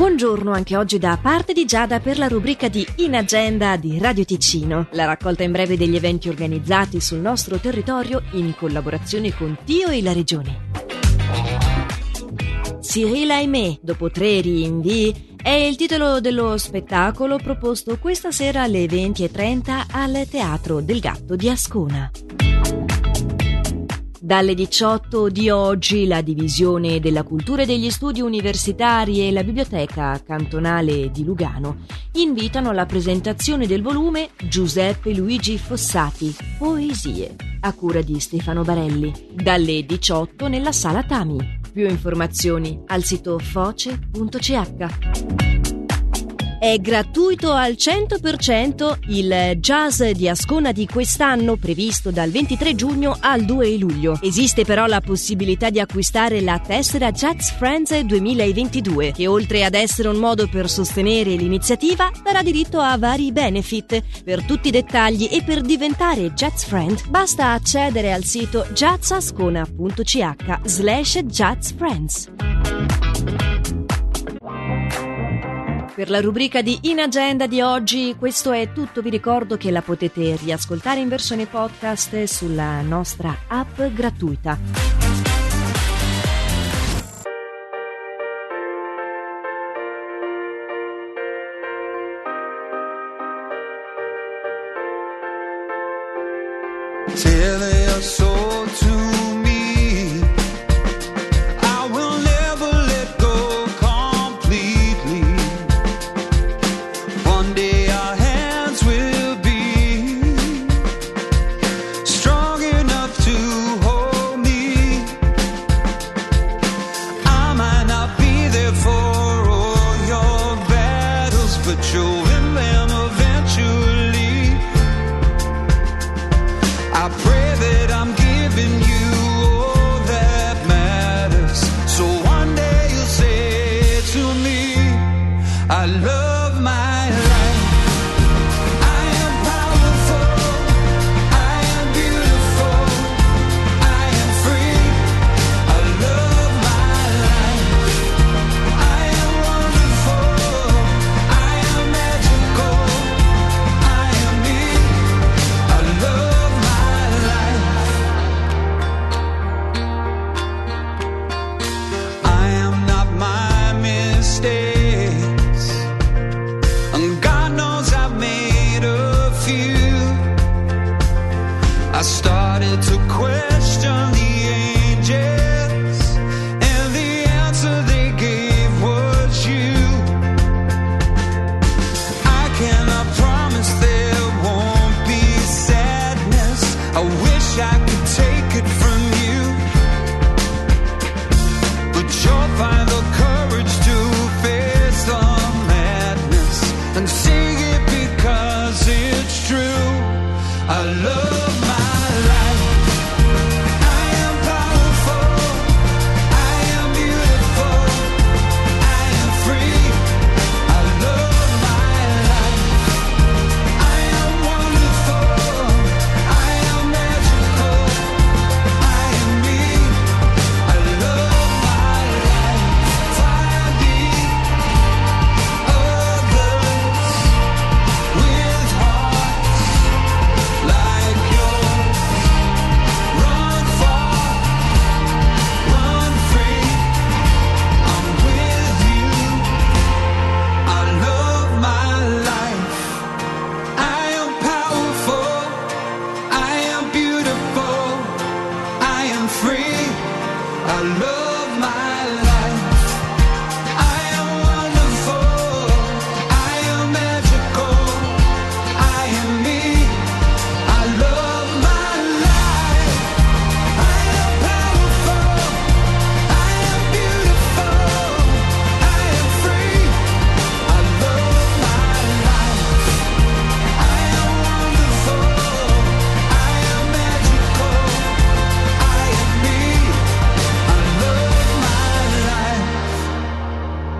Buongiorno anche oggi da parte di Giada per la rubrica di In Agenda di Radio Ticino, la raccolta in breve degli eventi organizzati sul nostro territorio in collaborazione con Tio e la Regione. Cyril Aimé, dopo tre rinvii, è il titolo dello spettacolo proposto questa sera alle 20.30 al Teatro del Gatto di Ascona. Dalle 18 di oggi la Divisione della Cultura e degli Studi Universitari e la Biblioteca Cantonale di Lugano invitano alla presentazione del volume Giuseppe Luigi Fossati, Poesie, a cura di Stefano Barelli, dalle 18 nella Sala Tami. Più informazioni al sito foce.ch. È gratuito al 100% il jazz di Ascona di quest'anno previsto dal 23 giugno al 2 luglio. Esiste però la possibilità di acquistare la tessera Jazz Friends 2022 che oltre ad essere un modo per sostenere l'iniziativa darà diritto a vari benefit. Per tutti i dettagli e per diventare Jazz Friend basta accedere al sito jazzascona.ch slash jazzfriends. Per la rubrica di In Agenda di oggi questo è tutto, vi ricordo che la potete riascoltare in versione podcast sulla nostra app gratuita. Tell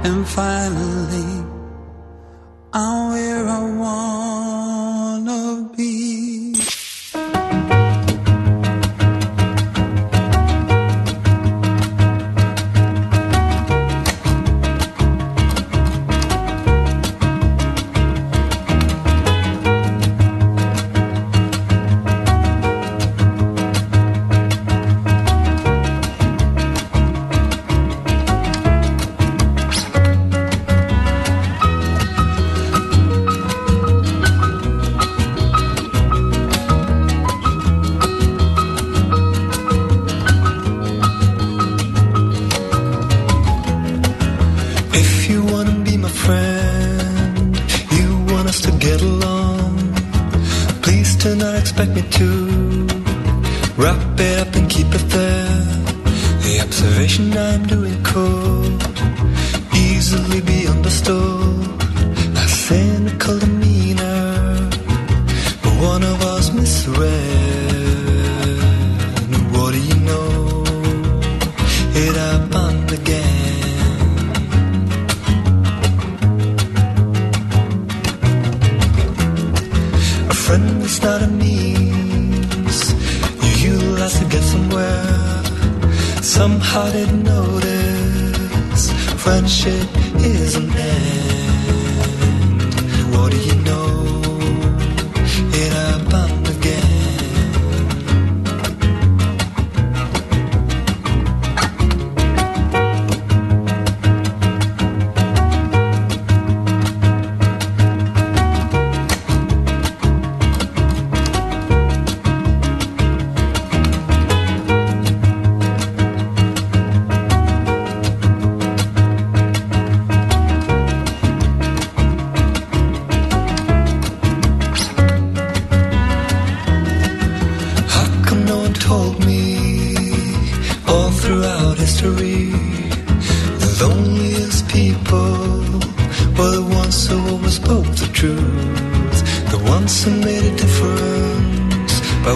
And finally, I'm where I wanna If you wanna be my friend, you want us to get along. Please do not expect me to wrap it up and keep it there. The observation I'm doing could easily be understood. friendship isn't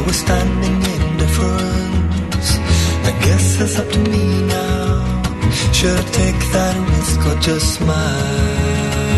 difference by withstanding indifference. I guess it's up to me now. Should I take that risk or just smile?